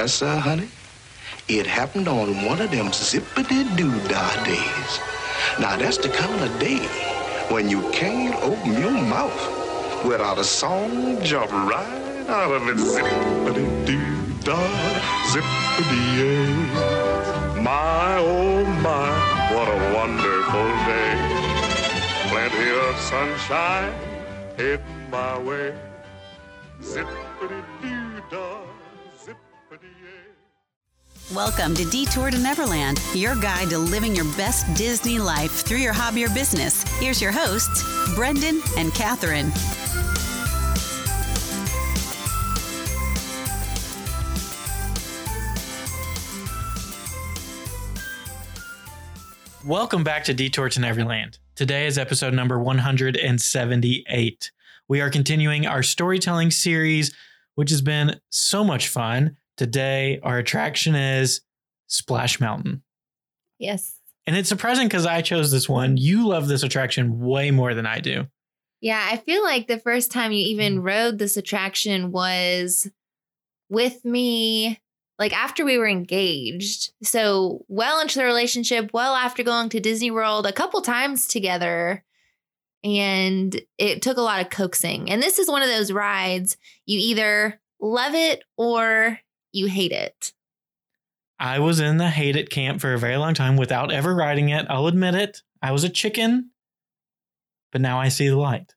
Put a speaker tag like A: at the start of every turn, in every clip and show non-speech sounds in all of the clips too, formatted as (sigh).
A: Yes, sir, honey. It happened on one of them zippity doo dah days. Now, that's the kind of day when you can't open your mouth without a song jump right out of it. Zippity doo dah, zippity yay. My, oh my, what a wonderful day. Plenty of sunshine heading my way. Zippity
B: Welcome to Detour to Neverland, your guide to living your best Disney life through your hobby or business. Here's your hosts, Brendan and Catherine.
C: Welcome back to Detour to Neverland. Today is episode number 178. We are continuing our storytelling series, which has been so much fun. Today, our attraction is Splash Mountain.
D: Yes.
C: And it's surprising because I chose this one. You love this attraction way more than I do.
D: Yeah, I feel like the first time you even mm-hmm. rode this attraction was with me, like after we were engaged. So, well into the relationship, well after going to Disney World a couple times together. And it took a lot of coaxing. And this is one of those rides you either love it or you hate it.
C: I was in the hate it camp for a very long time without ever riding it. I'll admit it. I was a chicken, but now I see the light.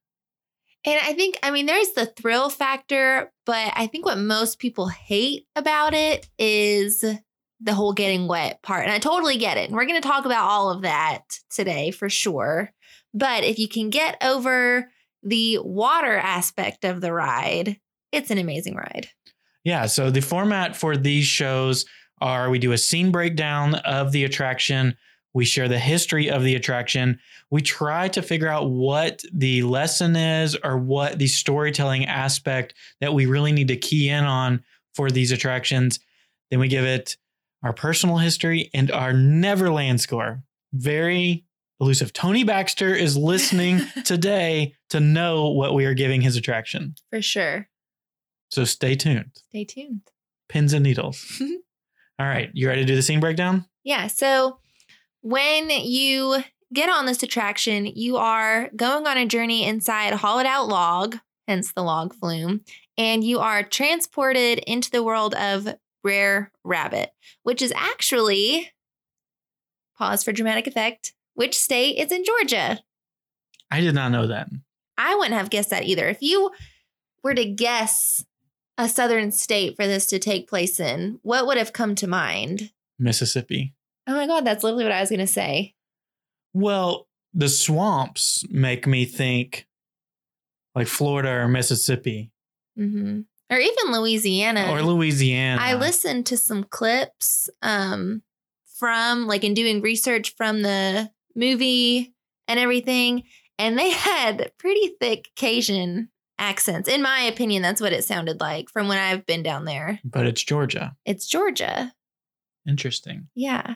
D: And I think, I mean, there's the thrill factor, but I think what most people hate about it is the whole getting wet part. And I totally get it. And we're going to talk about all of that today for sure. But if you can get over the water aspect of the ride, it's an amazing ride.
C: Yeah. So the format for these shows are we do a scene breakdown of the attraction. We share the history of the attraction. We try to figure out what the lesson is or what the storytelling aspect that we really need to key in on for these attractions. Then we give it our personal history and our Neverland score. Very elusive. Tony Baxter is listening (laughs) today to know what we are giving his attraction.
D: For sure.
C: So stay tuned.
D: Stay tuned.
C: Pins and needles. (laughs) All right. You ready to do the scene breakdown?
D: Yeah. So when you get on this attraction, you are going on a journey inside a hollowed out log, hence the log flume, and you are transported into the world of Brer Rabbit, which is actually, pause for dramatic effect, which state is in Georgia.
C: I did not know that.
D: I wouldn't have guessed that either. If you were to guess a southern state for this to take place in, what would have come to mind?
C: Mississippi.
D: Oh my God, that's literally what I was going to say.
C: Well, the swamps make me think like Florida or Mississippi
D: hmm Or even Louisiana.
C: or Louisiana.
D: I listened to some clips um, from, like, in doing research from the movie and everything, and they had pretty thick Cajun accents. In my opinion, that's what it sounded like from when I've been down there.
C: But it's Georgia.
D: It's Georgia.
C: Interesting.
D: Yeah.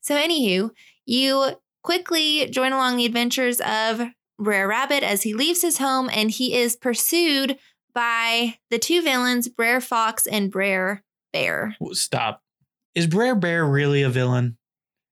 D: So, anywho, you quickly join along the adventures of Brer Rabbit as he leaves his home and he is pursued by the two villains, Brer Fox and Brer Bear.
C: Stop. Is Brer Bear really a villain?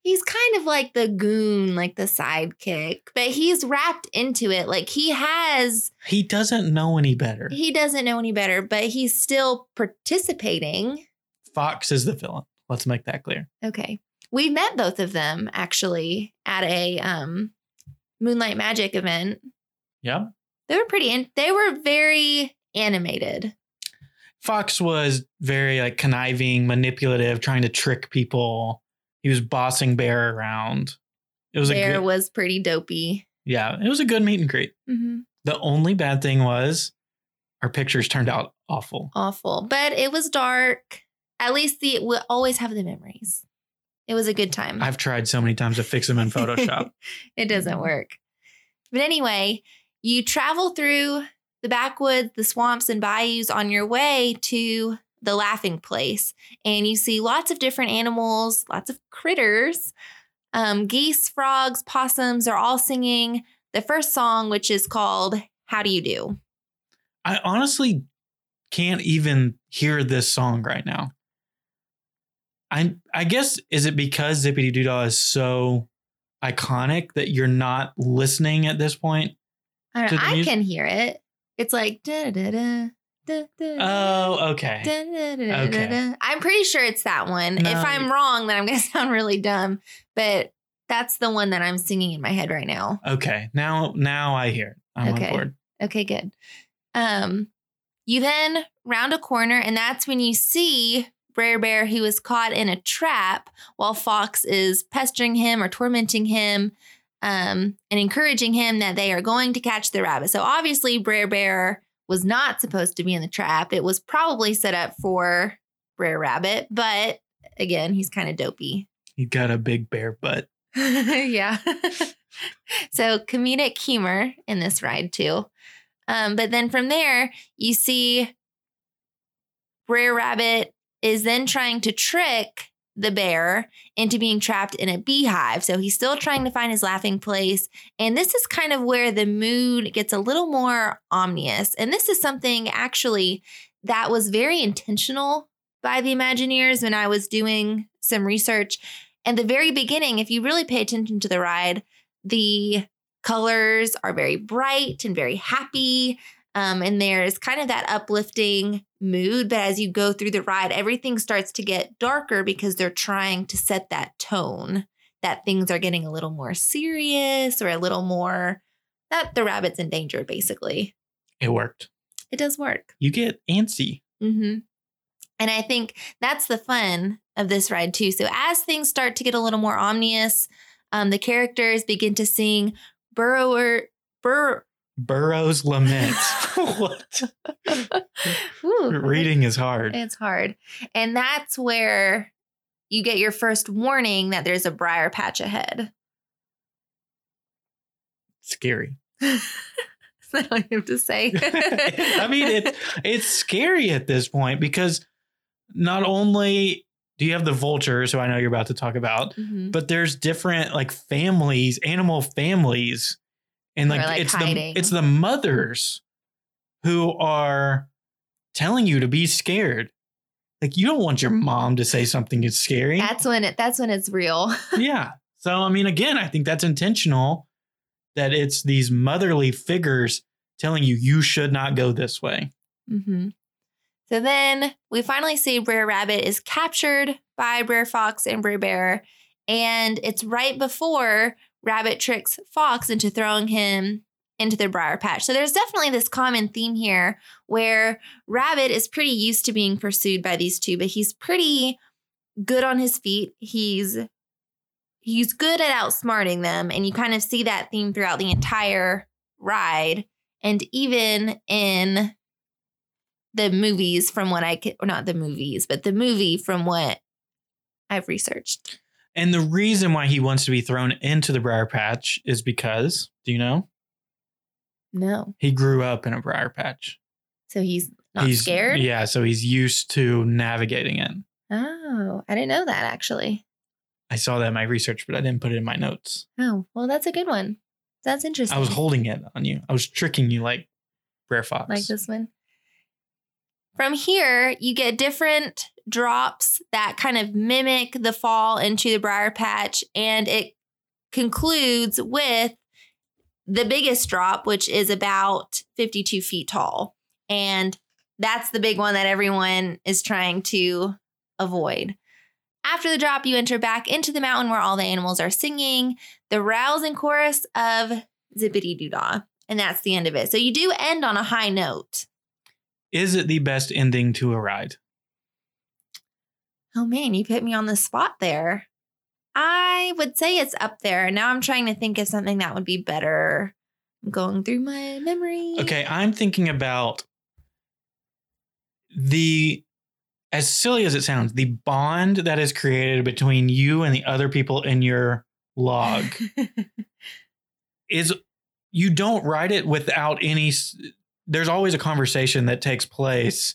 D: He's kind of like the goon, like the sidekick, but he's wrapped into it. Like he has,
C: He doesn't know any better.
D: he doesn't know any better, but he's still participating.
C: Fox is the villain. Let's make that clear.
D: Okay. We met both of them actually at a um Moonlight Magic event.
C: Yeah.
D: They were pretty in- they were very animated.
C: Fox was very like conniving, manipulative, trying to trick people. He was bossing Bear around. It was a
D: Bear
C: good,
D: was pretty dopey.
C: yeah, it was a good meet and greet.
D: hmm
C: The only bad thing was our pictures turned out awful.
D: Awful, but it was dark. At least the we'll always have the memories. It was a good time.
C: I've tried so many times to fix them in (laughs) Photoshop.
D: it doesn't work. But anyway, you travel through the backwoods, the swamps, and bayous on your way to the laughing place. And you see lots of different animals, lots of critters. Um, geese, frogs, possums are all singing the first song, which is called How Do You Do?
C: I honestly can't even hear this song right now. I I guess is it because Zippity Doo Dah is so iconic that you're not listening at this point?
D: I, I can hear it. It's like da da da. Da, da,
C: Oh, okay.
D: da,
C: Okay.
D: I'm pretty sure it's that one.
C: No.
D: If I'm wrong, then I'm going (laughs) to sound really dumb. But that's the one that I'm singing in my head right now.
C: Okay. Now now I hear. it. I'm
D: Okay.
C: on board.
D: Okay, good. Um, you then round a corner, and that's when you see Brer Bear, who was caught in a trap while Fox is pestering him or tormenting him, um, and encouraging him that they are going to catch the rabbit. So obviously, Brer Bear was not supposed to be in the trap. It was probably set up for Brer Rabbit, but again, he's kind of dopey.
C: He got a big bear butt. (laughs)
D: yeah. (laughs) so comedic humor in this ride too. Um, but then from there, you see Brer Rabbit is then trying to trick the bear into being trapped in a beehive. So he's still trying to find his laughing place. And this is kind of where the mood gets a little more ominous. And this is something actually that was very intentional by the Imagineers when I was doing some research. And the very beginning, if you really pay attention to the ride, the colors are very bright and very happy. Um, and there's kind of that uplifting mood. But as you go through the ride, everything starts to get darker because they're trying to set that tone that things are getting a little more serious or a little more that the rabbit's in danger, basically.
C: It worked.
D: It does work.
C: You get antsy.
D: hmm And I think that's the fun of this ride too. So as things start to get a little more ominous, um, the characters begin to sing burrower burr.
C: Burrow's Lament. (laughs) what?
D: Ooh,
C: Reading is hard.
D: It's hard, and that's where you get your first warning that there's a briar patch ahead.
C: Scary. (laughs)
D: That's all you have to say. (laughs)
C: I mean, it's it's scary at this point because not only do you have the vultures, who I know you're about to talk about,
D: Mhm.
C: but there's different like families, animal families, and like,
D: like,
C: it's
D: hiding.
C: the it's the mothers who are telling you to be scared. Like you don't want your mom to say something is scary.
D: That's when it. That's when it's real. (laughs)
C: yeah. So I mean, again, I think that's intentional. That it's these motherly figures telling you you should not go this way.
D: Mm-hmm. So then we finally see Brer Rabbit is captured by Brer Fox and Brer Bear. And it's right before Rabbit tricks Fox into throwing him into the briar patch. So there's definitely this common theme here where Rabbit is pretty used to being pursued by these two, but he's pretty good on his feet. He's he's good at outsmarting them and you kind of see that theme throughout the entire ride and even in the movies from what I could, or not the movies, but the movie from what I've researched.
C: And the reason why he wants to be thrown into the briar patch is because, do you know?
D: No.
C: He grew up in a briar patch.
D: So he's not
C: he's
D: scared?
C: Yeah, so he's used to navigating it.
D: Oh, I didn't know that actually.
C: I saw that in my research, but I didn't put it in my notes.
D: Oh, well, that's a good one. That's interesting.
C: I was holding it on you. I was tricking you like Brer Fox.
D: like this one. From here, you get different drops that kind of mimic the fall into the briar patch, and it concludes with the biggest drop, which is about 52 feet tall. And that's the big one that everyone is trying to avoid. After the drop, you enter back into the mountain where all the animals are singing the rousing chorus of Zippity Doo Dah. And that's the end of it. So you do end on a high note.
C: Is it the best ending to a ride?
D: Oh man, you put me on the spot there. I would say it's up there. Now I'm trying to think of something that would be better. I'm going through my memory.
C: Okay, I'm thinking about the as silly as it sounds, the bond that is created between you and the other people in your log (laughs) is you don't write it without any there's always a conversation that takes place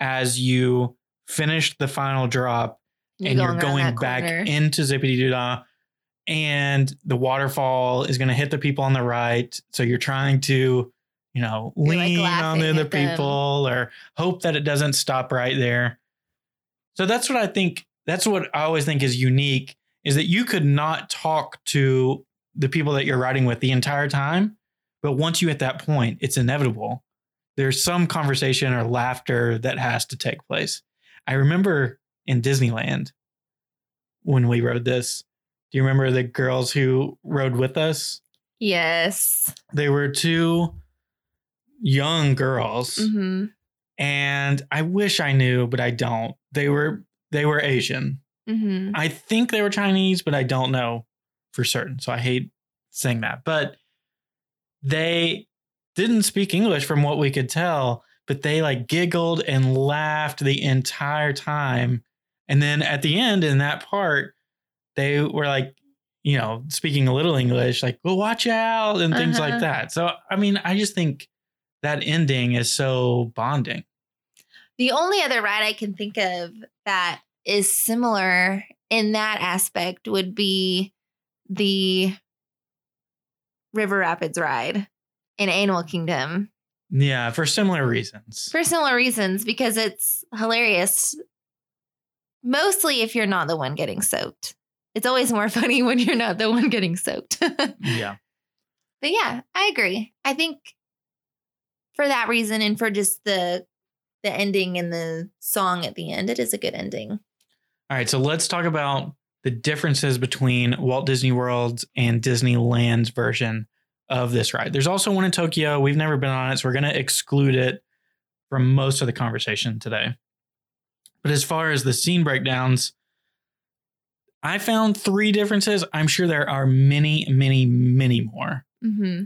C: as you finish the final drop and you're going back
D: corner.
C: into Zippity Doo Dah, and the waterfall is going to hit the people on the right. So you're trying to, you know,
D: You're, like,
C: lean on the other
D: at them.
C: people or hope that it doesn't stop right there. So that's what I think. That's what I always think is unique is that you could not talk to the people that you're riding with the entire time. But once you hit that point, it's inevitable. There's some conversation or laughter that has to take place. I remember in Disneyland when we rode this. Do you remember the girls who rode with us?
D: Yes.
C: They were two young girls
D: hmm
C: and I wish I knew, but I don't. They were they were Asian.
D: hmm
C: I think they were Chinese, but I don't know for certain. So I hate saying that. But they didn't speak English from what we could tell, but they like giggled and laughed the entire time. And then at the end in that part, they were like, you know, speaking a little English, like, well, watch out and things
D: Uh-huh.
C: like that. So, I mean, I just think that ending is so bonding.
D: The only other ride I can think of that is similar in that aspect would be the River Rapids ride in Animal Kingdom
C: Yeah, for similar reasons.
D: for similar reasons because it's hilarious. Mostly if you're not the one getting soaked. It's always more (laughs) funny when you're not the one getting soaked. (laughs) Yeah. But
C: yeah.
D: I agree. I think for that reason and for just the the ending and the song at the end, it is a good ending.
C: All right, so let's talk about the differences between Walt Disney World's and Disneyland's version of this ride. There's also one in Tokyo. We've never been on it, so we're going to exclude it from most of the conversation today. But as far as the scene breakdowns, I found three differences. I'm sure there are many, many, many more.
D: Mm-hmm.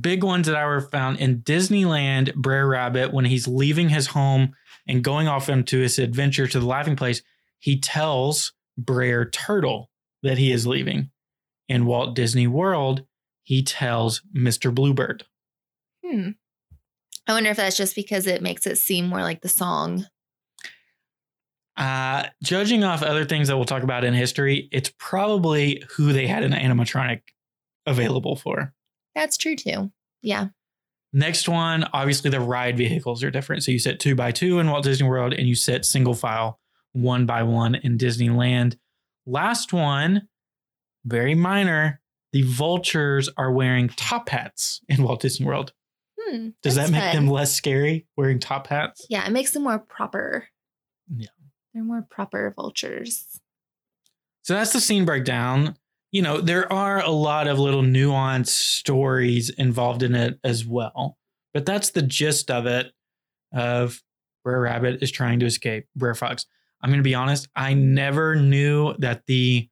C: Big ones that I were found in Disneyland, Brer Rabbit, when he's leaving his home and going off into his adventure to the laughing place, he tells Brer Turtle that he is leaving. In Walt Disney World, he tells Mr. Bluebird.
D: Hmm. I wonder if that's just because it makes it seem more like the song.
C: Uh, judging off other things that we'll talk about in history, it's probably who they had an animatronic available for.
D: That's true too. Yeah.
C: Next one, obviously the ride vehicles are different. So you sit two by two in Walt Disney World and you sit single file one by one in Disneyland. Last one, very minor. The vultures are wearing top hats in Walt Disney World.
D: Hmm.
C: Does that make
D: fun.
C: them less scary wearing top hats?
D: Yeah, it makes them more proper.
C: Yeah.
D: They're more proper vultures.
C: So that's the scene breakdown. You know, there are a lot of little nuanced stories involved in it as well. But that's the gist of it of Brer Rabbit is trying to escape Brer Fox. I'm going to be honest, I never knew that the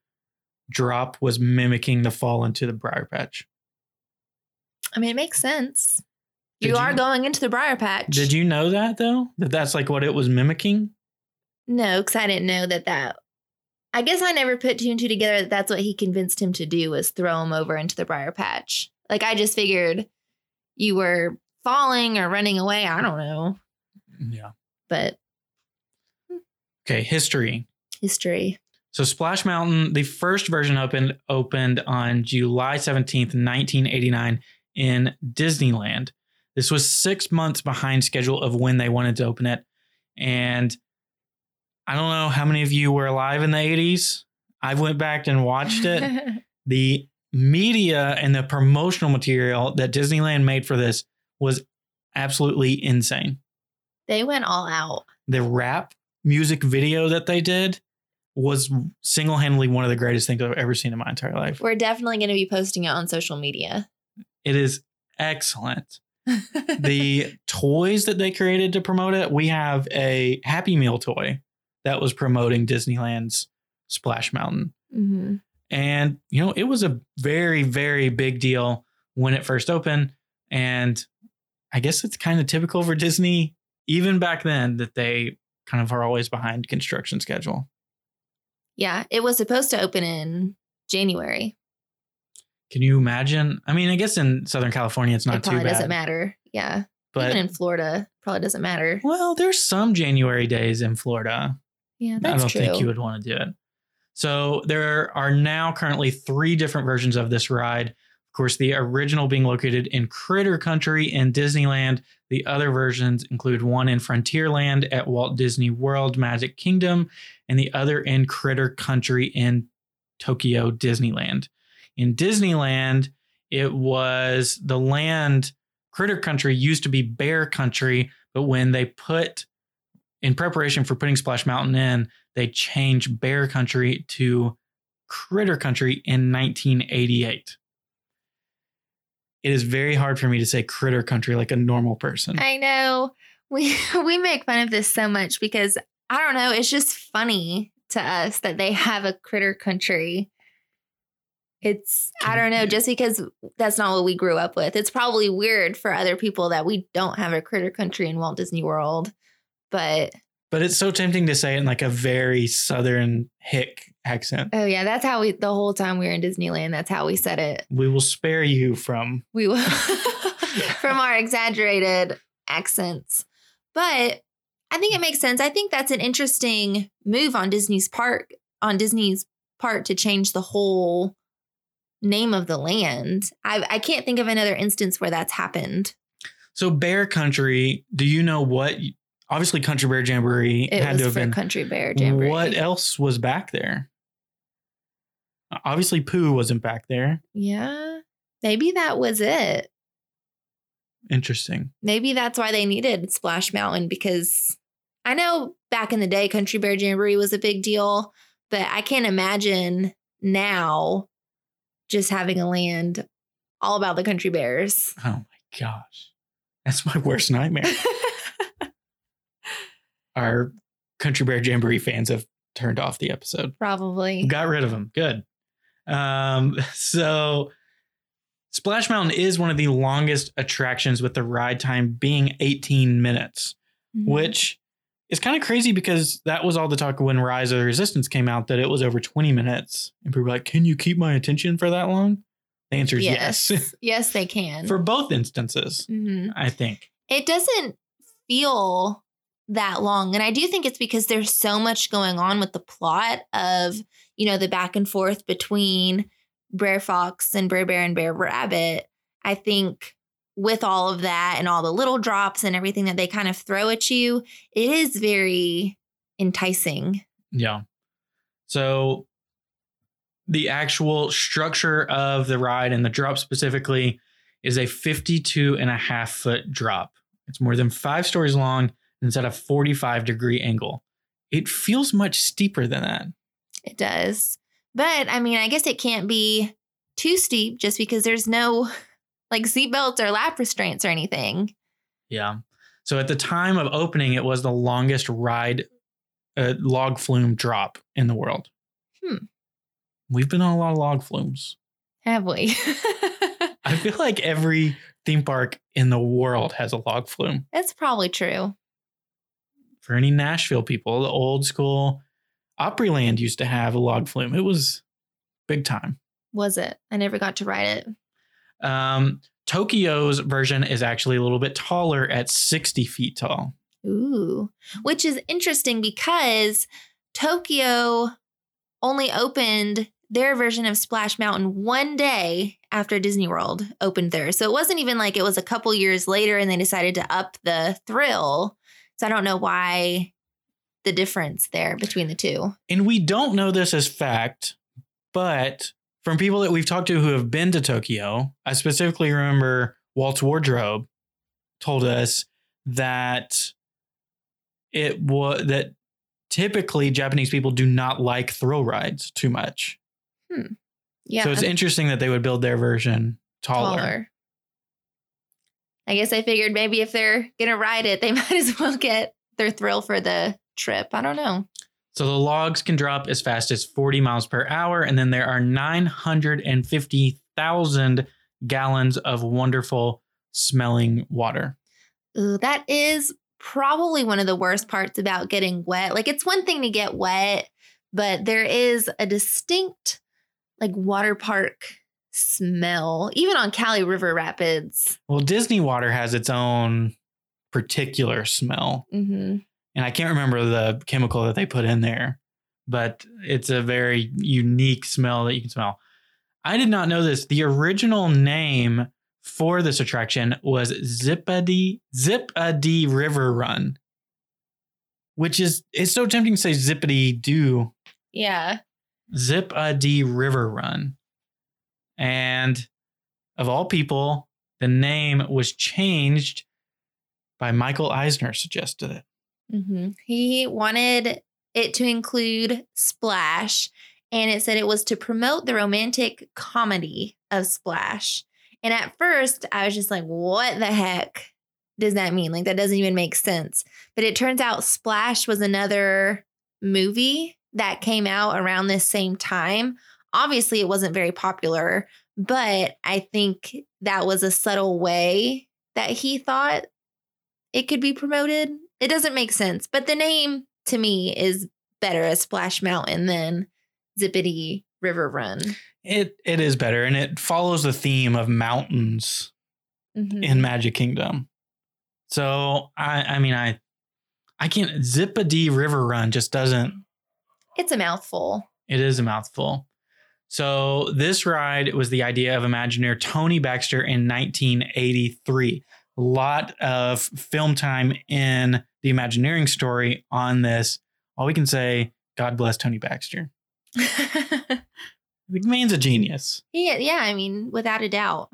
C: drop was mimicking the fall into the briar patch.
D: I mean, it makes sense. You
C: you-
D: are going into the briar patch.
C: Did you know that though? That that's like what it was mimicking?
D: No, because I didn't know that that. I guess I never put two and two together that that's what he convinced him to do was throw him over into the briar patch. Like I just figured you were falling or running away. I don't know,
C: Yeah.
D: but
C: Okay, history.
D: history.
C: So Splash Mountain, the first version opened opened on July 17th, 1989 in Disneyland. This was 6 months behind schedule of when they wanted to open it. And I don't know how many of you were alive in the 80s. I went back and watched it. (laughs) the media and the promotional material that Disneyland made for this was absolutely insane.
D: they went all out.
C: The rap music video that they did was single-handedly one of the greatest things I've ever seen in my entire life.
D: We're definitely going to be posting it on social media.
C: It is excellent. (laughs) The toys that they created to promote it, we have a Happy Meal toy that was promoting Disneyland's Splash Mountain.
D: hmm
C: And, you know, it was a very, very big deal when it first opened. And I guess it's kind of typical for Disney, even back then, that they kind of are always behind construction schedule.
D: Yeah, it was supposed to open in January.
C: Can you imagine? I mean, I guess in Southern California, it's
D: it
C: not too
D: probably
C: bad.
D: doesn't matter. Yeah,
C: But,
D: even in Florida, probably doesn't matter.
C: well, there's some January days in Florida.
D: Yeah,
C: I don't
D: true.
C: think you would want to do it. So there are now currently three different versions of this ride Of course, the original being located in Critter Country in Disneyland. The other versions include one in Frontierland at Walt Disney World Magic Kingdom, and the other in Critter Country in Tokyo Disneyland. In Disneyland, it was the land, Critter Country used to be Bear Country, but when they put, in preparation for putting Splash Mountain in, they changed Bear Country to Critter Country in 1988. It is very hard for me to say Critter Country like a normal person.
D: I know. We (laughs) we make fun of this so much because I don't know, it's just funny to us that they have a critter country. It's I don't know, just because that's not what we grew up with. It's probably weird for other people that we don't have a critter country in Walt Disney World. But
C: but it's so tempting to say it in like a very southern hick accent.
D: oh yeah, that's how we the whole time we were in Disneyland, that's how we said it.
C: We will spare you from
D: We will (laughs) (laughs) from our exaggerated accents. But I think it makes sense. I think that's an interesting move on Disney's part on Disney's part to change the whole name of the land. I, I can't think of another instance where that's happened.
C: So Bear Country, do you know what obviously Country Bear Jamboree
D: It
C: had
D: was
C: to have
D: for
C: been
D: Country Bear Jamboree.
C: What else was back there? Obviously Pooh wasn't back there.
D: Yeah. Maybe that was it.
C: Interesting.
D: Maybe that's why they needed Splash Mountain because I know back in the day, Country Bear Jamboree was a big deal, but I can't imagine now just having a land all about the country bears.
C: Oh my gosh. That's my worst nightmare. (laughs) Our Country Bear Jamboree fans have turned off the episode.
D: Probably.
C: Got rid of them. Good. Um, (laughs) so Splash Mountain is one of the longest attractions with the ride time being 18 minutes,
D: Mhm.
C: which is kind of crazy because that was all the talk when Rise of the Resistance came out that it was over 20 minutes. And people were like, Can you keep my attention for that long? The answer is yes.
D: yes. (laughs) yes, they can.
C: for both instances,
D: Mhm.
C: I think.
D: It doesn't feel that long. And I do think it's because there's so much going on with the plot of, you know, the back and forth between Brer Fox and Brer Bear and Bear Rabbit. I think with all of that and all the little drops and everything that they kind of throw at you, it is very enticing.
C: Yeah. So the actual structure of the ride and the drop specifically is a 52 and a half foot drop. It's more than five stories long and it's at a 45 degree angle. It feels much steeper than that.
D: It does. But I mean, I guess it can't be too steep just because there's no like seatbelts or lap restraints or anything.
C: Yeah. So at the time of opening, it was the longest ride uh, log flume drop in the world.
D: Hmm.
C: We've been on a lot of log flumes.
D: Have we? (laughs)
C: I feel like every theme park in the world has a log flume.
D: That's probably true.
C: For any Nashville people, the old school Opryland used to have a log flume. It was big time.
D: Was it? I never got to ride it.
C: Um, Tokyo's version is actually a little bit taller at 60 feet tall.
D: Ooh, which is interesting because Tokyo only opened their version of Splash Mountain one day after Disney World opened theirs. So it wasn't even like it was a couple years later and they decided to up the thrill. So I don't know why the difference there between the two.
C: And we don't know this as fact, but from people that we've talked to who have been to Tokyo, I specifically remember Walt's wardrobe told us that it was that typically Japanese people do not like thrill rides too much.
D: Yeah.
C: So it's interesting that they would build their version taller.
D: taller. I guess I figured maybe if they're gonna ride it, they (laughs) might as well get their thrill for the trip. I don't know.
C: So the logs can drop as fast as 40 miles per hour, and then there are 950,000 gallons of wonderful smelling water.
D: Ooh, that is probably one of the worst parts about getting wet. Like it's one thing to get wet, but there is a distinct like water park smell, even on Kali River Rapids.
C: Well, Disney water has its own particular smell,
D: hmm
C: and I can't remember the chemical that they put in there, but it's a very unique smell that you can smell. I did not know this. The original name for this attraction was Zippity Zip-a-Dee River Run, which is it's so tempting to say Zippity Doo
D: Yeah.
C: Zip-a-Dee River Run. And of all people, the name was changed by Michael Eisner suggested it.
D: Hmm He wanted it to include Splash, and it said it was to promote the romantic comedy of Splash. And at first, I was just like, what the heck does that mean? Like, that doesn't even make sense. But it turns out Splash was another movie that came out around this same time. Obviously, it wasn't very popular, but I think that was a subtle way that he thought it could be promoted. It doesn't make sense, but the name to me is better as Splash Mountain than Zippity River Run.
C: It it is better and it follows the theme of mountains
D: Mhm.
C: in Magic Kingdom. So I I mean I I can't Zip-a-Dee River Run just doesn't
D: It's a mouthful.
C: It is a mouthful. So this ride was the idea of Imagineer Tony Baxter in 1983. A lot of film time in the Imagineering story on this. All we can say, God bless Tony Baxter. (laughs) The man's a genius.
D: yeah, yeah, I mean, without a doubt.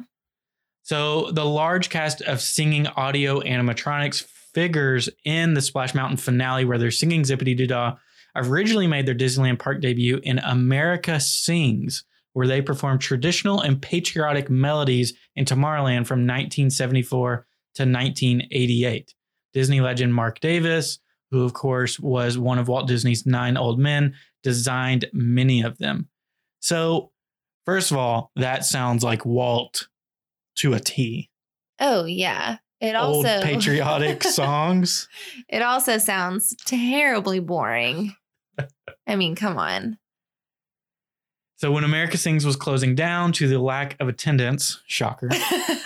C: So the large cast of singing audio animatronics figures in the Splash Mountain finale, where they're singing Zippity Doo Dah, originally made their Disneyland park debut in America Sings, where they performed traditional and patriotic melodies in Tomorrowland from 1974 to 1988. Disney legend Marc Davis, who of course was one of Walt Disney's nine old men, designed many of them. So, first of all, that sounds like Walt to a T.
D: Oh yeah. It
C: Old
D: also (laughs)
C: patriotic songs.
D: It also sounds terribly boring. I mean, come on.
C: So when America Sings was closing down to the lack of attendance, shocker,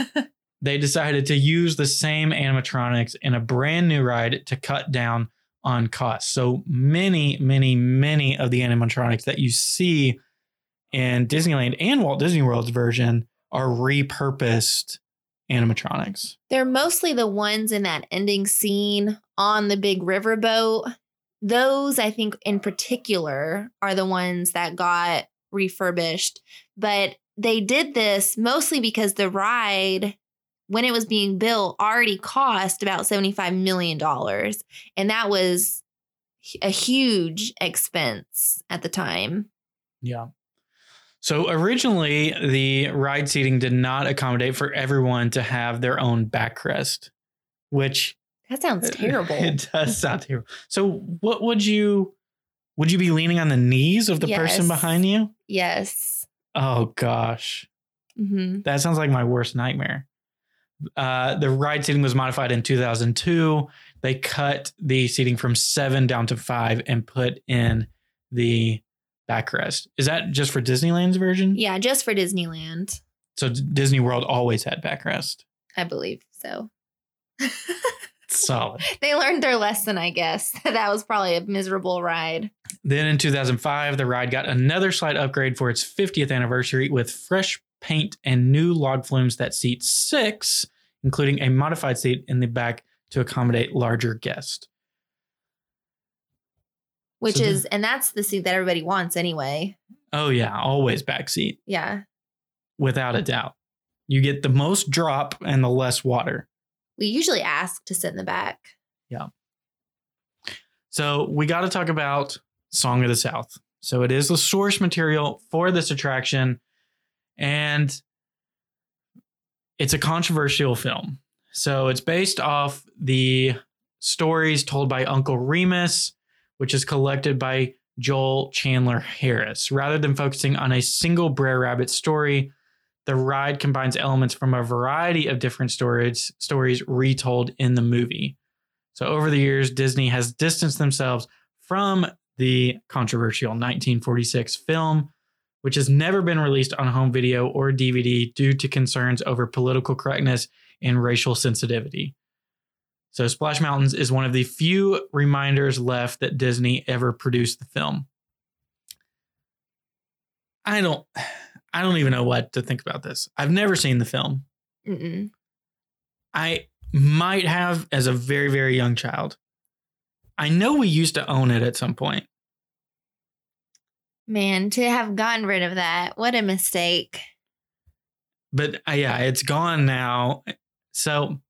C: (laughs) they decided to use the same animatronics in a brand new ride to cut down on costs. So many, many, many of the animatronics that you see in Disneyland and Walt Disney World's version are repurposed animatronics.
D: They're mostly the ones in that ending scene on the big riverboat. Those, I think, in particular, are the ones that got refurbished. But they did this mostly because the ride, when it was being built, already cost about $75 million. And that was a huge expense at the time.
C: Yeah. So originally, the ride seating did not accommodate for everyone to have their own backrest, which
D: That sounds (laughs) terrible.
C: It does sound terrible. So, what would you would you be leaning on the knees of the person behind you?
D: yes.
C: Oh gosh,
D: hmm
C: that sounds like my worst nightmare. Uh, the ride seating was modified in 2002. They cut the seating from seven down to five and put in the backrest. Is that just for Disneyland's version?
D: Yeah, just for Disneyland.
C: So Disney World always had backrest.
D: I believe so.
C: Solid. (laughs)
D: they learned their lesson, I guess. (laughs) that was probably a miserable ride.
C: Then in 2005, the ride got another slight upgrade for its 50th anniversary with fresh paint and new log flumes that seat six, including a modified seat in the back to accommodate larger guests.
D: Which
C: So the-
D: is, and that's the seat that everybody wants anyway.
C: Oh, yeah, always back seat,
D: Yeah.
C: without a doubt. You get the most drop and the less water.
D: We usually ask to sit in the back. Yeah.
C: So we got to talk about Song of the South. So it is the source material for this attraction, and it's a controversial film. So it's based off the stories told by Uncle Remus, which is collected by Joel Chandler Harris. Rather than focusing on a single Brer Rabbit story, the ride combines elements from a variety of different stories stories retold in the movie. So over the years, Disney has distanced themselves from the controversial 1946 film, which has never been released on home video or DVD due to concerns over political correctness and racial sensitivity. So Splash Mountains is one of the few reminders left that Disney ever produced the film. I don't (sighs) I don't even know what to think about this. I've never seen the film.
D: Mm-mm.
C: I might have as a very, very young child. I know we used to own it at some point.
D: Man, to have gotten rid of that, what a mistake.
C: but uh, yeah, it's gone now. So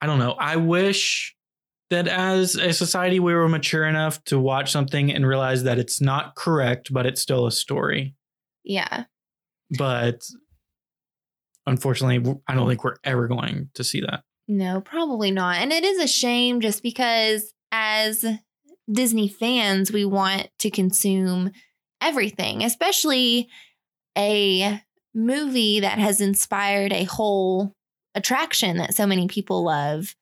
C: I don't know. I wish that as a society we were mature enough to watch something and realize that it's not correct, but it's still a story.
D: Yeah.
C: But unfortunately, I don't think we're ever going to see that.
D: No, probably not. And it is a shame just because as Disney fans, we want to consume everything, especially a movie that has inspired a whole attraction that so many people love.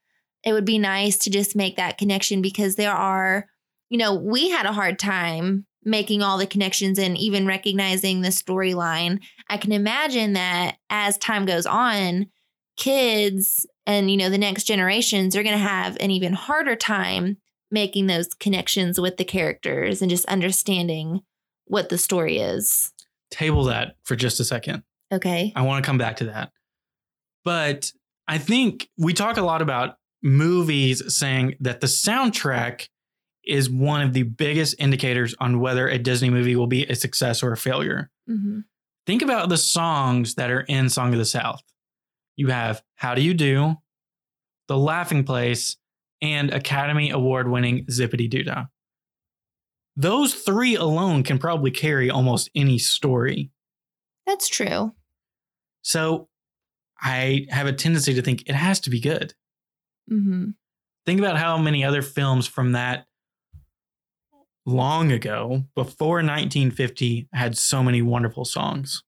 D: It would be nice to just make that connection because there are, you know, we had a hard time making all the connections and even recognizing the storyline. I can imagine that as time goes on, kids and you know the next generations are going to have an even harder time making those connections with the characters and just understanding what the story is.
C: Table that for just a second.
D: Okay.
C: I want to come back to that. But I think we talk a lot about movies saying that the soundtrack is one of the biggest indicators on whether a Disney movie will be a success or a failure.
D: hmm
C: Think about the songs that are in Song of the South. You have How Do You Do, The Laughing Place, and Academy Award winning Zippity Doo Dah. Those three alone can probably carry almost any story.
D: That's true.
C: So I have a tendency to think it has to be good.
D: hmm
C: Think about how many other films from that long ago, before 1950, had so many wonderful songs.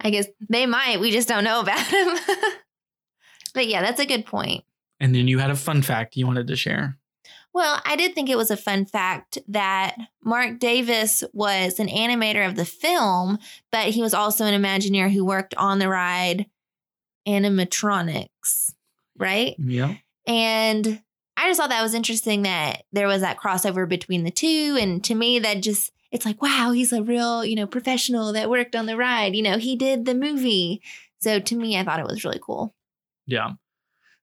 D: I guess they might. We just don't know about (laughs) them. but yeah, that's a good point.
C: And then you had a fun fact you wanted to share.
D: Well, I did think it was a fun fact that Marc Davis was an animator of the film, but he was also an Imagineer who worked on the ride animatronics, right?
C: Yeah.
D: And I just thought that was interesting that there was that crossover between the two. And to me, that just, it's like, wow, he's a real, you know, professional that worked on the ride. You know, he did the movie. So to me, I thought it was really cool.
C: Yeah.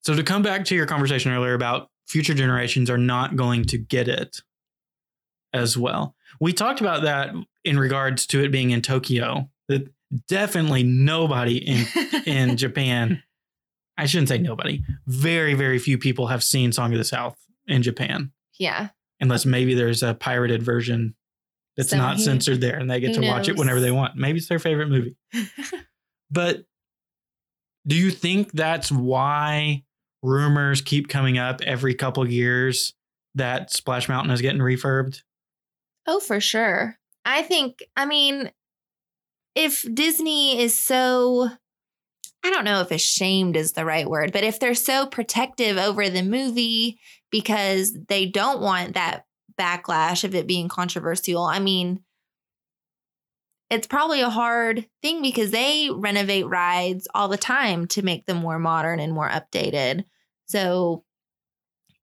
C: So to come back to your conversation earlier about future generations are not going to get it as well. We talked about that in regards to it being in Tokyo. That definitely nobody in (laughs) in Japan. I shouldn't say nobody. Very very few people have seen Song of the South in Japan,
D: yeah.
C: unless maybe there's a pirated version that's
D: So
C: not
D: who-
C: censored there, and they get to watch it whenever they want. Maybe it's their favorite movie. (laughs) But do you think that's why rumors keep coming up every couple years that Splash Mountain is getting refurbed?
D: Oh, for sure. I think, I mean, if Disney is so, I don't know if ashamed is the right word, but if they're so protective over the movie because they don't want that backlash of it being controversial, I mean, it's probably a hard thing because they renovate rides all the time to make them more modern and more updated. So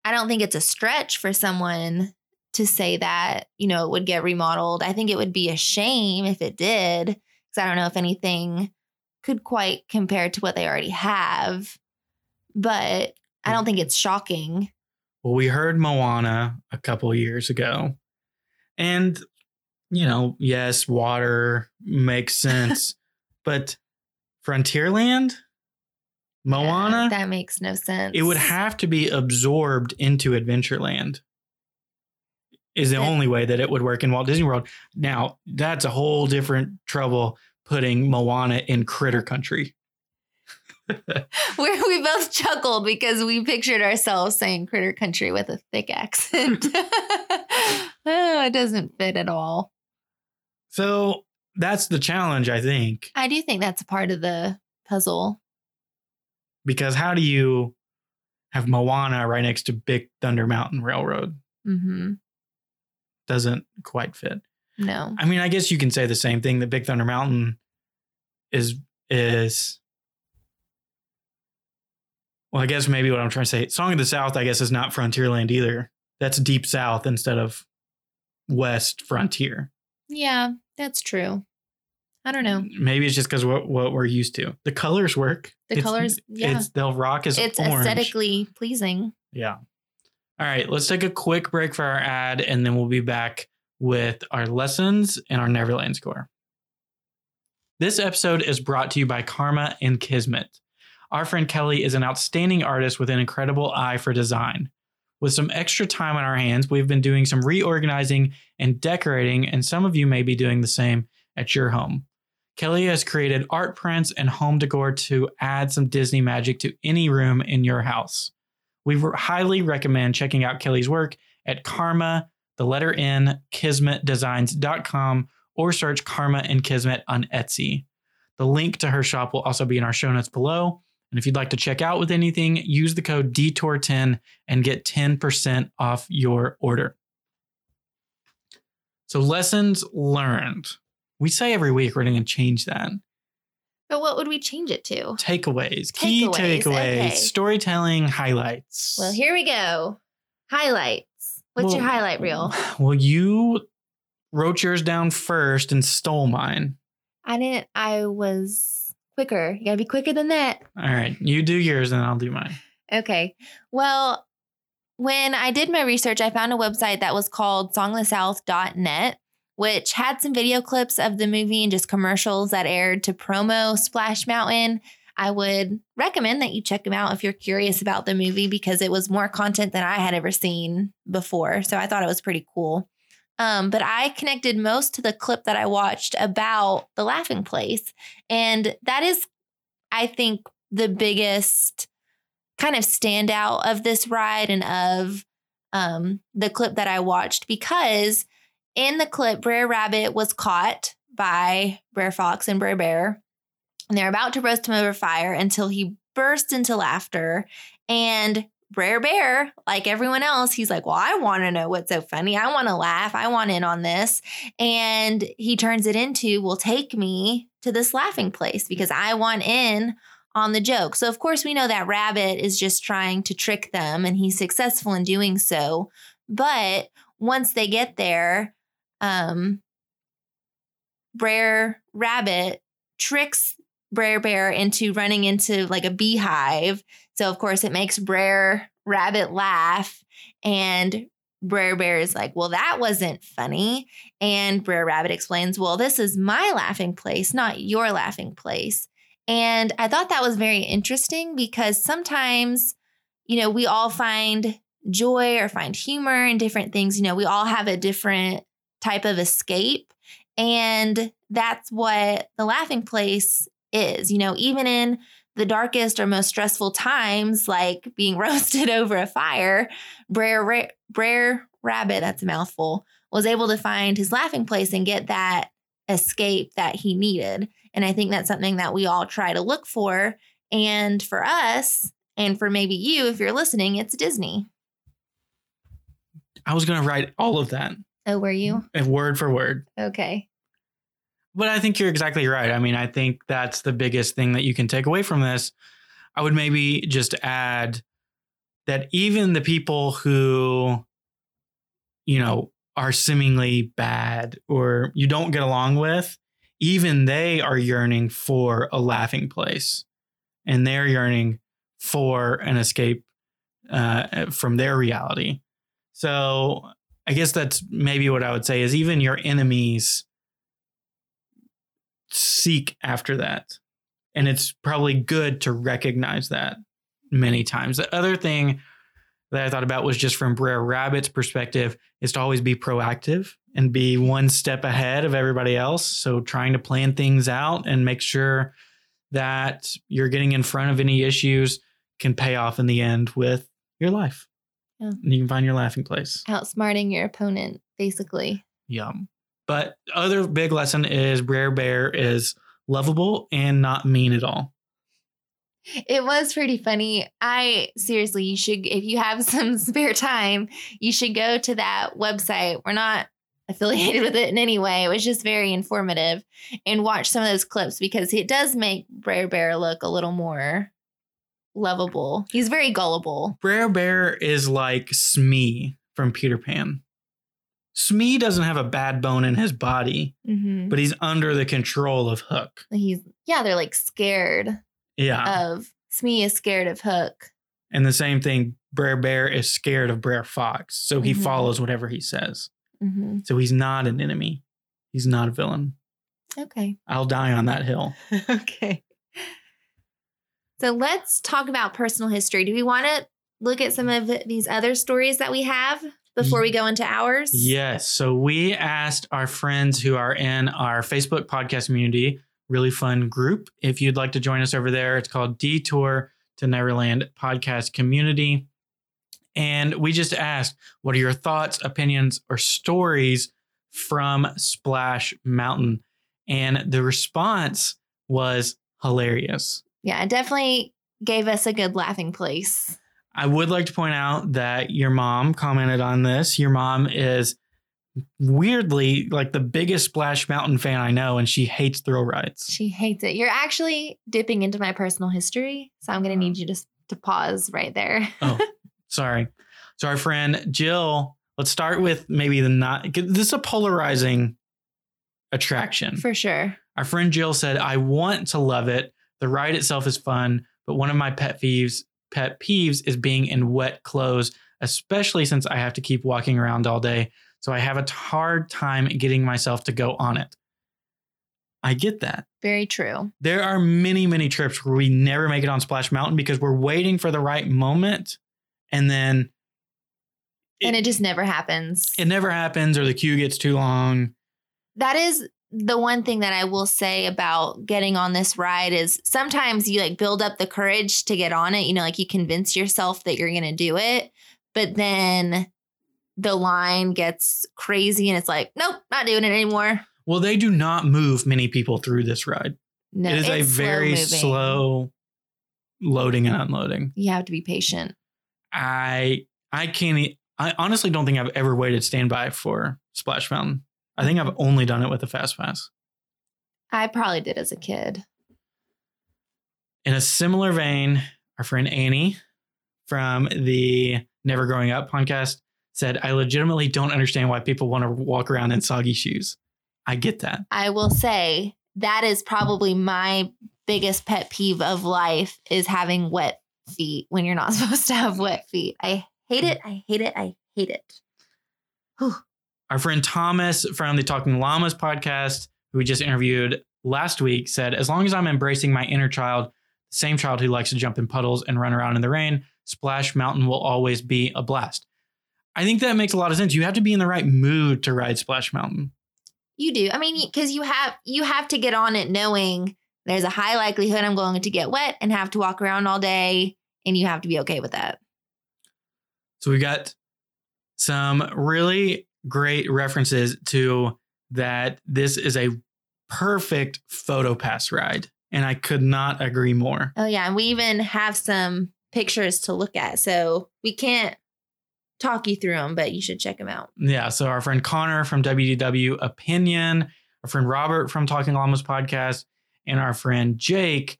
D: I don't think it's a stretch for someone to say that, you know, it would get remodeled. I think it would be a shame if it did, because I don't know if anything could quite compare to what they already have. But I don't mm. think it's shocking.
C: Well, we heard Moana a couple years ago. And, you know, yes, water makes (laughs) sense. but Frontierland, Moana,
D: Yeah, that makes no sense.
C: it would have to be absorbed into Adventureland. Is the
D: That-
C: only way that it would work in Walt Disney World. Now, that's a whole different trouble putting Moana in Critter Country.
D: Where we both chuckled because we pictured ourselves saying critter country with a thick accent. (laughs) oh, it doesn't fit at all.
C: So that's the challenge, I think,
D: I do think that's a part of the puzzle.
C: Because how do you have Moana right next to Big Thunder Mountain Railroad?
D: hmm
C: Doesn't quite fit.
D: No.
C: I mean, I guess you can say the same thing that Big Thunder Mountain is is well, I guess maybe what I'm trying to say, Song of the South, I guess, is not Frontierland either. That's deep south instead of west frontier.
D: Yeah, that's true. I don't know.
C: Maybe it's just because what, what we're used to. The colors work.
D: The
C: It's-
D: colors, yeah.
C: It's they'll rock as well.
D: It's
C: orange.
D: aesthetically pleasing.
C: Yeah. All right, let's take a quick break for our ad, and then we'll be back with our lessons and our Neverland score. This episode is brought to you by Karma and Kismet. Our friend Kelly is an outstanding artist with an incredible eye for design. With some extra time on our hands, we've been doing some reorganizing and decorating, and some of you may be doing the same at your home. Kelly has created art prints and home decor to add some Disney magic to any room in your house. We highly recommend checking out Kelly's work at Karma, the letter N, kismetdesigns.com, or search Karma and Kismet on Etsy. The link to her shop will also be in our show notes below. And if you'd like to check out with anything, use the code DETOUR10 and get 10% off your order. So, lessons learned. We say every week we're going to change that.
D: But what would we change it to?
C: Takeaways, key
D: Takeaways, okay.
C: storytelling highlights.
D: Well, here we go. Highlights. What's your highlight reel? (sighs)
C: Well, you wrote yours down first and stole mine.
D: I didn't. I was quicker. You gotta be quicker than that.
C: All right, you do yours and I'll do mine.
D: Okay. Well, when I did my research, I found a website that was called songlesouth.net, which had some video clips of the movie and just commercials that aired to promo Splash Mountain. I would recommend that you check them out if you're curious about the movie because it was more content than I had ever seen before. So I thought it was pretty cool. Um, but I connected most to the clip that I watched about the laughing place. And that is, I think, the biggest kind of standout of this ride and of um, the clip that I watched because in the clip, Brer Rabbit was caught by Brer Fox and Brer Bear. And they're about to roast him over fire until he burst into laughter. And Brer Bear, like everyone else, he's like, Well, I want to know what's so funny. I want to laugh. I want in on this. And he turns it into, Well, take me to this laughing place because I want in on the joke. So, of course, we know that Rabbit is just trying to trick them and he's successful in doing so. But once they get there, um, Brer Rabbit tricks Brer Bear into running into like a beehive. So, of course, it makes Brer Rabbit laugh. And Brer Bear is like, Well, that wasn't funny. And Brer Rabbit explains, Well, this is my laughing place, not your laughing place. And I thought that was very interesting because sometimes, you know, we all find joy or find humor in different things. You know, we all have a different type of escape. And that's what the laughing place is. You know, even in the darkest or most stressful times, like being (laughs) roasted over a fire, Brer, Brer Rabbit, that's a mouthful, was able to find his laughing place and get that escape that he needed. And I think that's something that we all try to look for. And for us, and for maybe you, if you're listening, it's Disney.
C: I was going to write all of that
D: Oh, were you?
C: word for word.
D: Okay.
C: But I think you're exactly right. I mean, I think that's the biggest thing that you can take away from this. I would maybe just add that even the people who, you know, are seemingly bad or you don't get along with, even they are yearning for a laughing place and they're yearning for an escape uh, from their reality. So I guess that's maybe what I would say is even your enemies seek after that. And it's probably good to recognize that many times. The other thing that I thought about was just from Brer Rabbit's perspective is to always be proactive and be one step ahead of everybody else. So trying to plan things out and make sure that you're getting in front of any issues can pay off in the end with your life.
D: Yeah.
C: And you can find your laughing place.
D: Outsmarting your opponent, basically.
C: Yum. But other big lesson is Brer Bear is lovable and not mean at all.
D: It was pretty funny. I seriously, you should, if you have (laughs) some spare time, you should go to that website. We're not (laughs) affiliated with it in any way. It was just very informative and watch some of those clips because it does make Brer Bear look a little more lovable. He's very gullible.
C: Brer Bear is like Smee from Peter Pan. Smee doesn't have a bad bone in his body,
D: Mhm.
C: but he's under the control of Hook.
D: He's yeah, they're like scared
C: Yeah.
D: of Smee is scared of Hook.
C: and the same thing, Brer Bear is scared of Brer Fox. So he
D: Mhm.
C: follows whatever he says.
D: hmm
C: So he's not an enemy. He's not a villain.
D: Okay.
C: I'll die on that hill. (laughs)
D: okay. So let's talk about personal history. Do we want to look at some of these other stories that we have before we mm. go into ours?
C: Yes. So we asked our friends who are in our Facebook podcast community, really fun group. If you'd like to join us over there, it's called Detour to Neverland Podcast Community. And we just asked, what are your thoughts, opinions, or stories from Splash Mountain? And the response was hilarious.
D: Yeah, it definitely gave us a good laughing place.
C: I would like to point out that your mom commented on this. Your mom is weirdly like the biggest Splash Mountain fan I know, and she hates thrill rides.
D: She hates it. You're actually dipping into my personal history, so I'm going to oh. need you to to pause right there. (laughs)
C: Oh, sorry. So, our friend Jill, let's start with maybe the not. This is a polarizing attraction.
D: For sure.
C: Our friend Jill said, I want to love it. The ride itself is fun, but one of my pet peeves, pet peeves is being in wet clothes, especially since I have to keep walking around all day. So I have a hard time getting myself to go on it. I get that.
D: Very true.
C: There are many, many trips where we never make it on Splash Mountain because we're waiting for the right moment and then
D: and it just never happens.
C: it never happens or the queue gets too long.
D: that is the one thing that I will say about getting on this ride is sometimes you like build up the courage to get on it. You know, like you convince yourself that you're going to do it, but then the line gets crazy and it's like, nope, not doing it anymore.
C: Well, they do not move many people through this ride.
D: No,
C: it is a very slow loading and unloading.
D: You have to be patient.
C: I I can't. I honestly don't think I've ever waited standby for Splash Mountain. I think I've only done it with a fast pass.
D: I probably did as a kid.
C: In a similar vein, our friend Annie from the Never Growing Up podcast said, "I legitimately don't understand why people want to walk around in soggy shoes. I get that.
D: I will say that is probably my biggest pet peeve of life is having wet feet when you're not (laughs) supposed to have wet feet. I hate it. I hate it. I hate it. Whew.
C: Our friend Thomas from the Talking Llamas podcast, who we just interviewed last week, said, As long as I'm embracing my inner child, the same child who likes to jump in puddles and run around in the rain, Splash Mountain will always be a blast. I think that makes a lot of sense. You have to be in the right mood to ride Splash Mountain.
D: You do. I mean, because you have you have to get on it knowing there's a high likelihood I'm going to get wet and have to walk around all day, and you have to be okay with that.
C: So we got some really great references to that this is a perfect photo pass ride. And I could not agree more.
D: Oh yeah, and we even have some pictures to look at, so we can't talk you through them, but you should check them out.
C: Yeah. So our friend Connor from WDW Opinion, our friend Robert from Talking Llamas podcast, and our friend Jake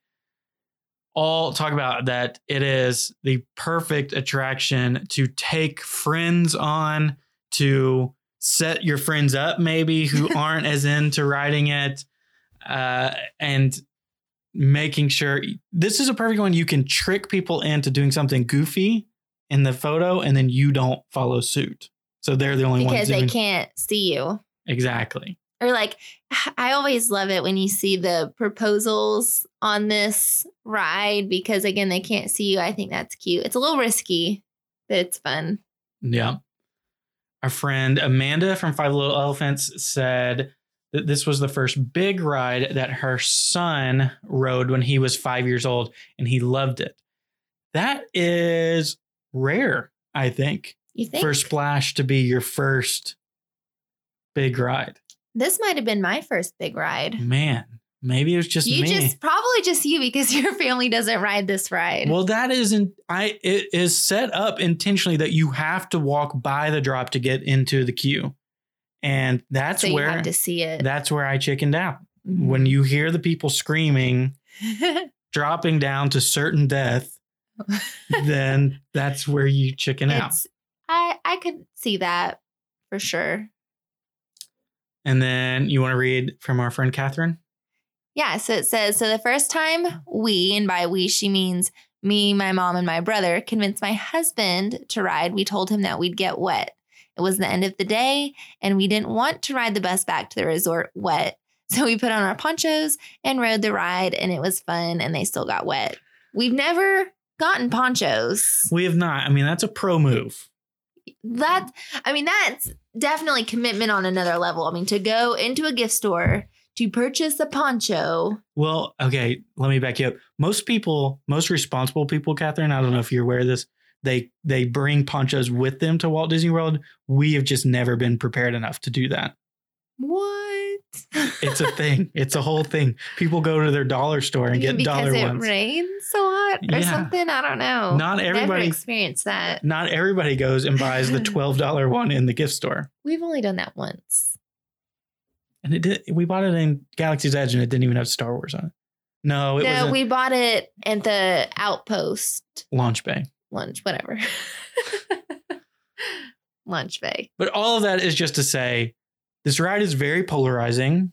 C: all talk about that it is the perfect attraction to take friends on, to set your friends up, maybe who (laughs) aren't as into riding it, uh, and making sure this is a perfect one. You can trick people into doing something goofy in the photo, and then you don't follow suit. So they're the only ones.
D: because
C: they
D: can't see you.
C: exactly.
D: Or like I always love it when you see the proposals on this ride because again they can't see you. I think that's cute. It's a little risky, but it's fun.
C: Yeah. Our friend Amanda from Five Little Elephants said that this was the first big ride that her son rode when he was five years old and he loved it. That is rare, I think,
D: You think
C: for Splash to be your first big ride.
D: this might have been my first big ride?
C: Man, maybe it was just
D: you
C: me.
D: just probably just you because (laughs) your family doesn't ride this ride.
C: Well, that isn't. I. It is set up intentionally that you have to walk by the drop to get into the queue, and that's
D: so
C: where
D: to see it.
C: that's where I chickened out.
D: Mhm.
C: When you hear the people screaming, (laughs) dropping down to certain death, (laughs) then that's where you chicken out.
D: I I could see that for sure.
C: And then you want to read from our friend Catherine?
D: Yeah, so it says so the first time we, and by we, she means me, my mom, and my brother, convinced my husband to ride, we told him that we'd get wet. It was the end of the day, and we didn't want to ride the bus back to the resort wet. So we put on our ponchos and rode the ride, and it was fun, and they still got wet. We've never gotten ponchos.
C: We have not. I mean, that's a pro move.
D: That, I mean, that's definitely commitment on another level. I mean, to go into a gift store to purchase a poncho.
C: Well, okay, let me back you up. Most people, most responsible people, Catherine, I don't know if you're aware of this, they they bring ponchos with them to Walt Disney World. We have just never been prepared enough to do that.
D: What?
C: It's a thing. (laughs) it's a whole thing. People go to their dollar store and get dollar ones
D: because
C: dollar
D: it
C: ones.
D: rains so hot or
C: Yeah.
D: something. I don't know.
C: Not
D: Never
C: everybody
D: experienced that.
C: not everybody goes and buys the (laughs) $12 one in the gift store.
D: We've only done that once.
C: And it did we bought it in Galaxy's Edge and it didn't even have Star Wars on it. No, it
D: no, we bought it at the outpost
C: launch bay.
D: lunch, whatever. (laughs) lunch bay.
C: But all of that is just to say this ride is very polarizing.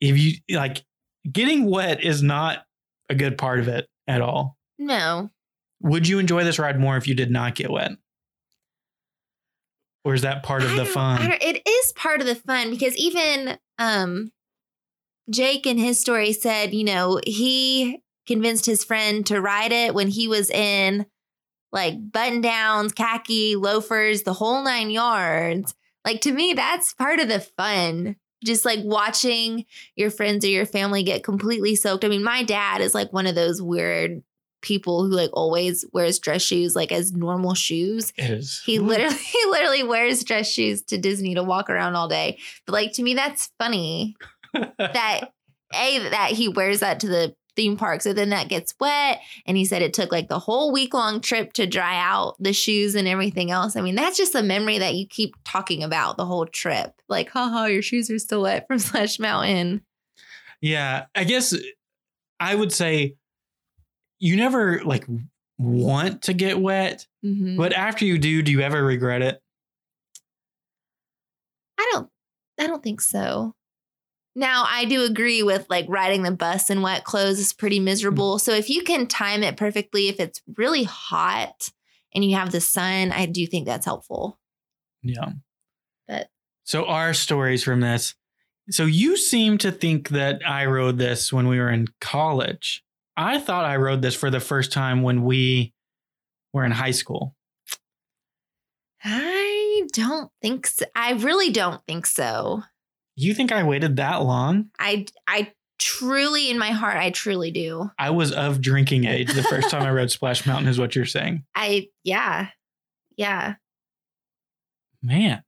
C: If you like getting wet is not a good part of it at all.
D: No.
C: Would you enjoy this ride more if you did not get wet? Or is that part of
D: I
C: the fun?
D: it is part of the fun because even um Jake in his story said, you know, he convinced his friend to ride it when he was in like button downs, khaki, loafers, the whole nine yards. Like to me, that's part of the fun. Just like watching your friends or your family get completely soaked. I mean, my dad is like one of those weird people who like always wears dress shoes like as normal shoes. He literally (laughs) he literally wears dress shoes to Disney to walk around all day. But like to me, that's funny (laughs) that a that he wears that to the theme park. So then that gets wet. And he said it took like the whole week long trip to dry out the shoes and everything else. I mean, that's just a memory that you keep talking about the whole trip. Like, haha, your shoes are still wet from (laughs) Splash Mountain.
C: Yeah, I guess I would say you never like want to get wet,
D: Mhm.
C: but after you do, do you ever regret it?
D: I don't I don't think so. Now I do agree with like riding the bus in wet clothes is pretty miserable. So if you can time it perfectly, if it's really hot and you have the sun, I do think that's helpful.
C: Yeah.
D: But
C: So our stories from this. So you seem to think that I rode this when we were in college. I thought I rode this for the first time when we were in high school.
D: I don't think so. I really don't think so.
C: You think I waited that long?
D: I I truly in my heart I truly do.
C: I was of drinking age the first time I rode Splash Mountain, is what you're saying. (laughs)
D: I yeah. Yeah.
C: Man.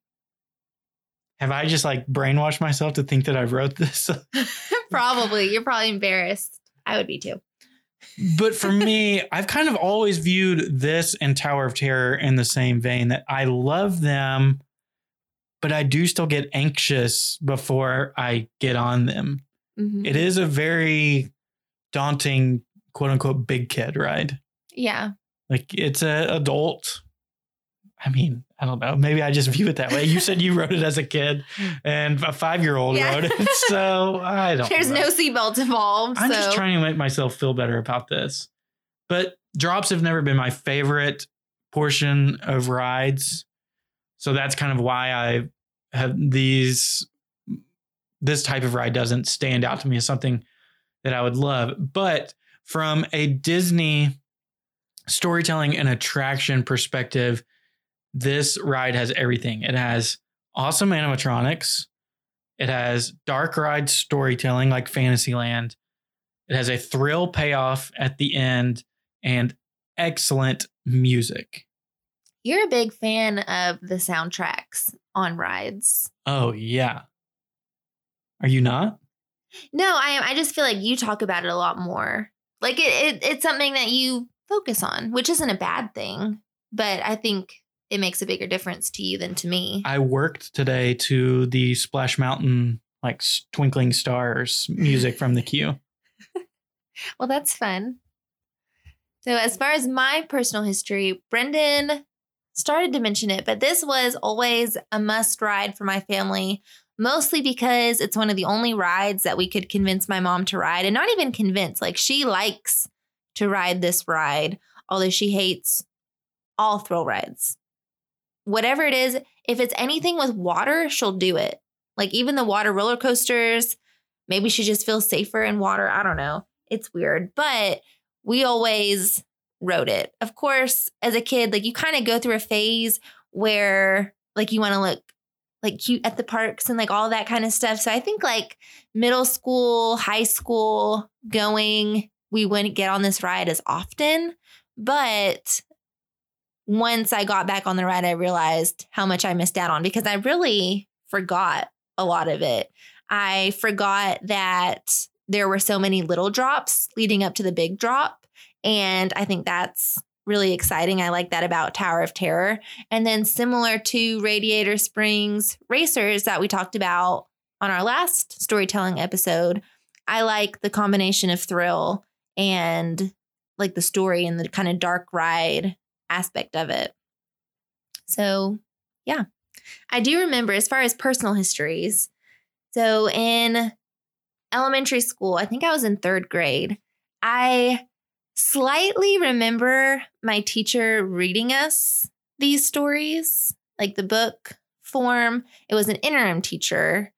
C: Have I just like brainwashed myself to think that I wrote this? (laughs) (laughs)
D: probably. You're probably embarrassed. I would be too.
C: But for me, I've kind of always viewed this and Tower of Terror in the same vein that I love them, but I do still get anxious before I get on them.
D: Mhm.
C: It is a very daunting, quote unquote, big kid ride.
D: Yeah.
C: Like it's an adult. I mean, I don't know. Maybe I just view it that way. You said you wrote it as a kid, and a five year old
D: Yeah.
C: rode it. So I don't.
D: There's
C: know.
D: no seatbelt involved.
C: I'm
D: so
C: just trying to make myself feel better about this. But drops have never been my favorite portion of rides. So that's kind of why I have these this type of ride doesn't stand out to me as something that I would love. But from a Disney storytelling and attraction perspective, this ride has everything. It has awesome animatronics. It has dark ride storytelling like Fantasyland. It has a thrill payoff at the end and excellent music.
D: you're a big fan of the soundtracks on rides.
C: Oh, yeah. Are you not?
D: No, I am. I just feel like you talk about it a lot more. Like it, it it's something that you focus on, which isn't a bad thing, but I think it makes a bigger difference to you than to me.
C: I worked today to the Splash Mountain, like twinkling stars music from the (laughs) queue.
D: Well, that's fun. So, as far as my personal history, Brendan started to mention it, but this was always a must ride for my family, mostly because it's one of the only rides that we could convince my mom to ride. And not even convince, like she likes to ride this ride, although she hates all thrill rides. Whatever it is, if it's anything with water, she'll do it. Like even the water roller coasters, maybe she just feels safer in water. I don't know. It's weird, but we always rode it. Of course, as a kid, like you kind of go through a phase where like you want to look like cute at the parks and like all that kind of stuff. So I think like middle school, high school going, we wouldn't get on this ride as often. But once I got back on the ride, I realized how much I missed out on because I really forgot a lot of it. I forgot that there were so many little drops leading up to the big drop. And I think that's really exciting. I like that about Tower of Terror. And then, similar to Radiator Springs Racers that we talked about on our last storytelling episode, I like the combination of thrill and like the story and the kind of dark ride aspect of it. So, yeah. I do remember as far as personal histories. So, in elementary school, I think I was in third grade, I slightly remember my teacher reading us these stories, like the book form. It was an interim teacher.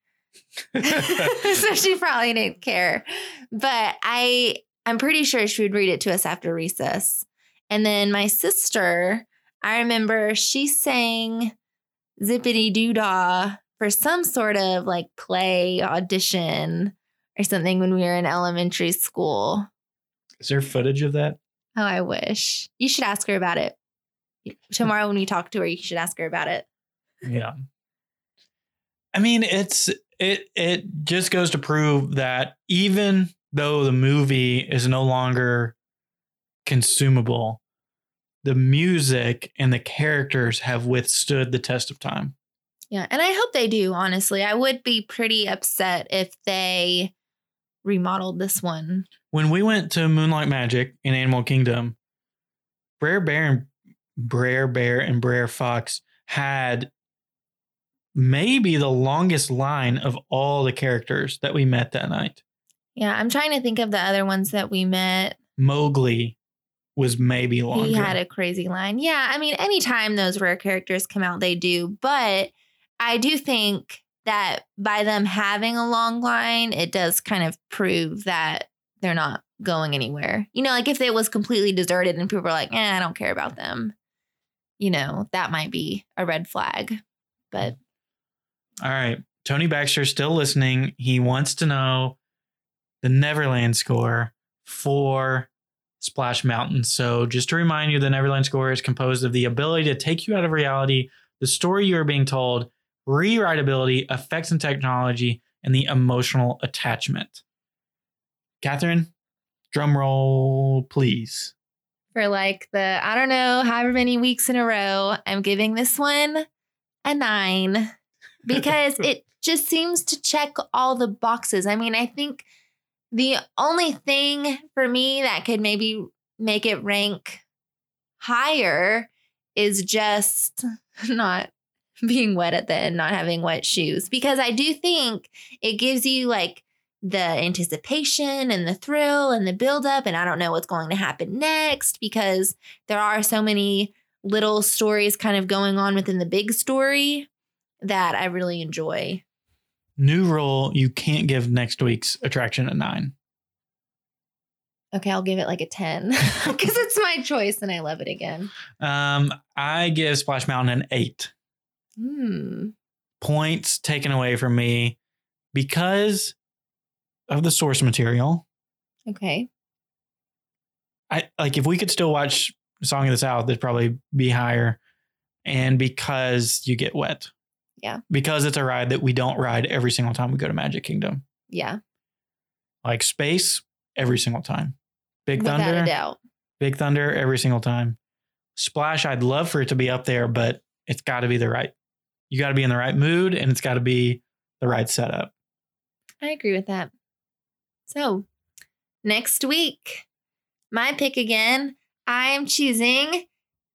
D: (laughs) so she probably didn't care. But I I'm pretty sure she would read it to us after recess. And then my sister, I remember she sang Zippity Doo Dah for some sort of like play audition or something when we were in elementary school.
C: Is there footage of that?
D: Oh, I wish. You should ask her about it. Tomorrow when we talk to her, you should ask her about it.
C: Yeah. I mean, it's it it just goes to prove that even though the movie is no longer consumable, the music and the characters have withstood the test of time.
D: Yeah, and I hope they do, honestly. I would be pretty upset if they remodeled this one.
C: When we went to Moonlight Magic in Animal Kingdom, Brer Bear and Brer Bear and Brer Fox had maybe the longest line of all the characters that we met that night.
D: Yeah, I'm trying to think of the other ones that we met.
C: Mowgli was maybe longer.
D: He had a crazy line. Yeah, I mean, anytime those rare characters come out, they do. But I do think that by them having a long line, it does kind of prove that they're not going anywhere. You know, like if it was completely deserted and people were like, eh, I don't care about them, you know, that might be a red flag. But
C: all right. Tony Baxter still listening. He wants to know the Neverland score for Splash Mountain. So, just to remind you, the Neverland score is composed of the ability to take you out of reality, the story you are being told, rewritability, effects and technology, and the emotional attachment. Catherine, drum roll, please.
D: For like the, I don't know, however many weeks in a row, I'm giving this one a nine (laughs) because it just seems to check all the boxes. I mean, I think the only thing for me that could maybe make it rank higher is just (laughs) not being wet at the end, not having wet shoes. Because I do think it gives you like the anticipation and the thrill and the buildup. And I don't know what's going to happen next because there are so many little stories kind of going on within the big story that I really enjoy.
C: New rule you can't give next week's attraction a nine.
D: Okay, I'll give it like a 10 (laughs) because it's my choice and I love it again.
C: Um, I give Splash Mountain an eight.
D: Hmm.
C: Points taken away from me because of the source material.
D: Okay.
C: I like if we could still watch Song of the South, it'd probably be higher. And because you get wet.
D: Yeah.
C: Because it's a ride that we don't ride every single time we go to Magic Kingdom.
D: Yeah.
C: Like space, every single time. Big
D: Without
C: Thunder.
D: a doubt.
C: Big Thunder every single time. Splash, I'd love for it to be up there, but it's got to be the right. You got to be in the right mood and it's got to be the right setup.
D: I agree with that. So, next week, my pick again, I am choosing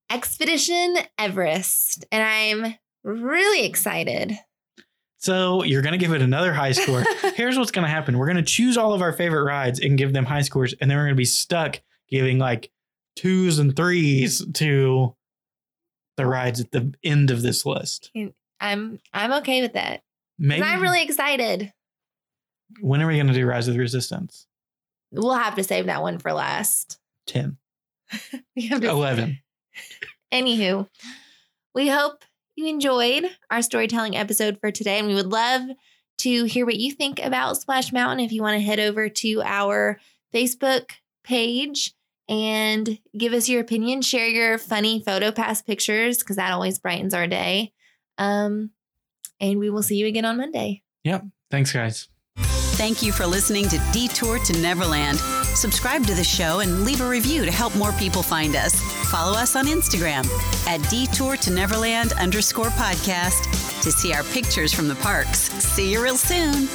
D: Expedition Everest, and I'm really excited.
C: So you're going to give it another high score. (laughs) Here's what's going to happen we're going to choose all of our favorite rides and give them high scores, and then we're going to be stuck giving like twos and threes to the rides at the end of this list.
D: I'm I'm okay with that.
C: Maybe
D: I'm really excited.
C: when are we going to do Rise of the Resistance?
D: We'll have to save that one for last.
C: 10, (laughs)
D: We have to
C: 11.
D: Anywho, we hope you enjoyed our storytelling episode for today, and we would love to hear what you think about Splash Mountain. If you want to head over to our Facebook page and give us your opinion, share your funny photo pass pictures because that always brightens our day. Um, and we will see you again on Monday. Yep.
C: Thanks, guys.
B: Thank you for listening to Detour to Neverland. Subscribe to the show and leave a review to help more people find us. Follow us on Instagram at Detour to Neverland underscore podcast to see our pictures from the parks. See you real soon.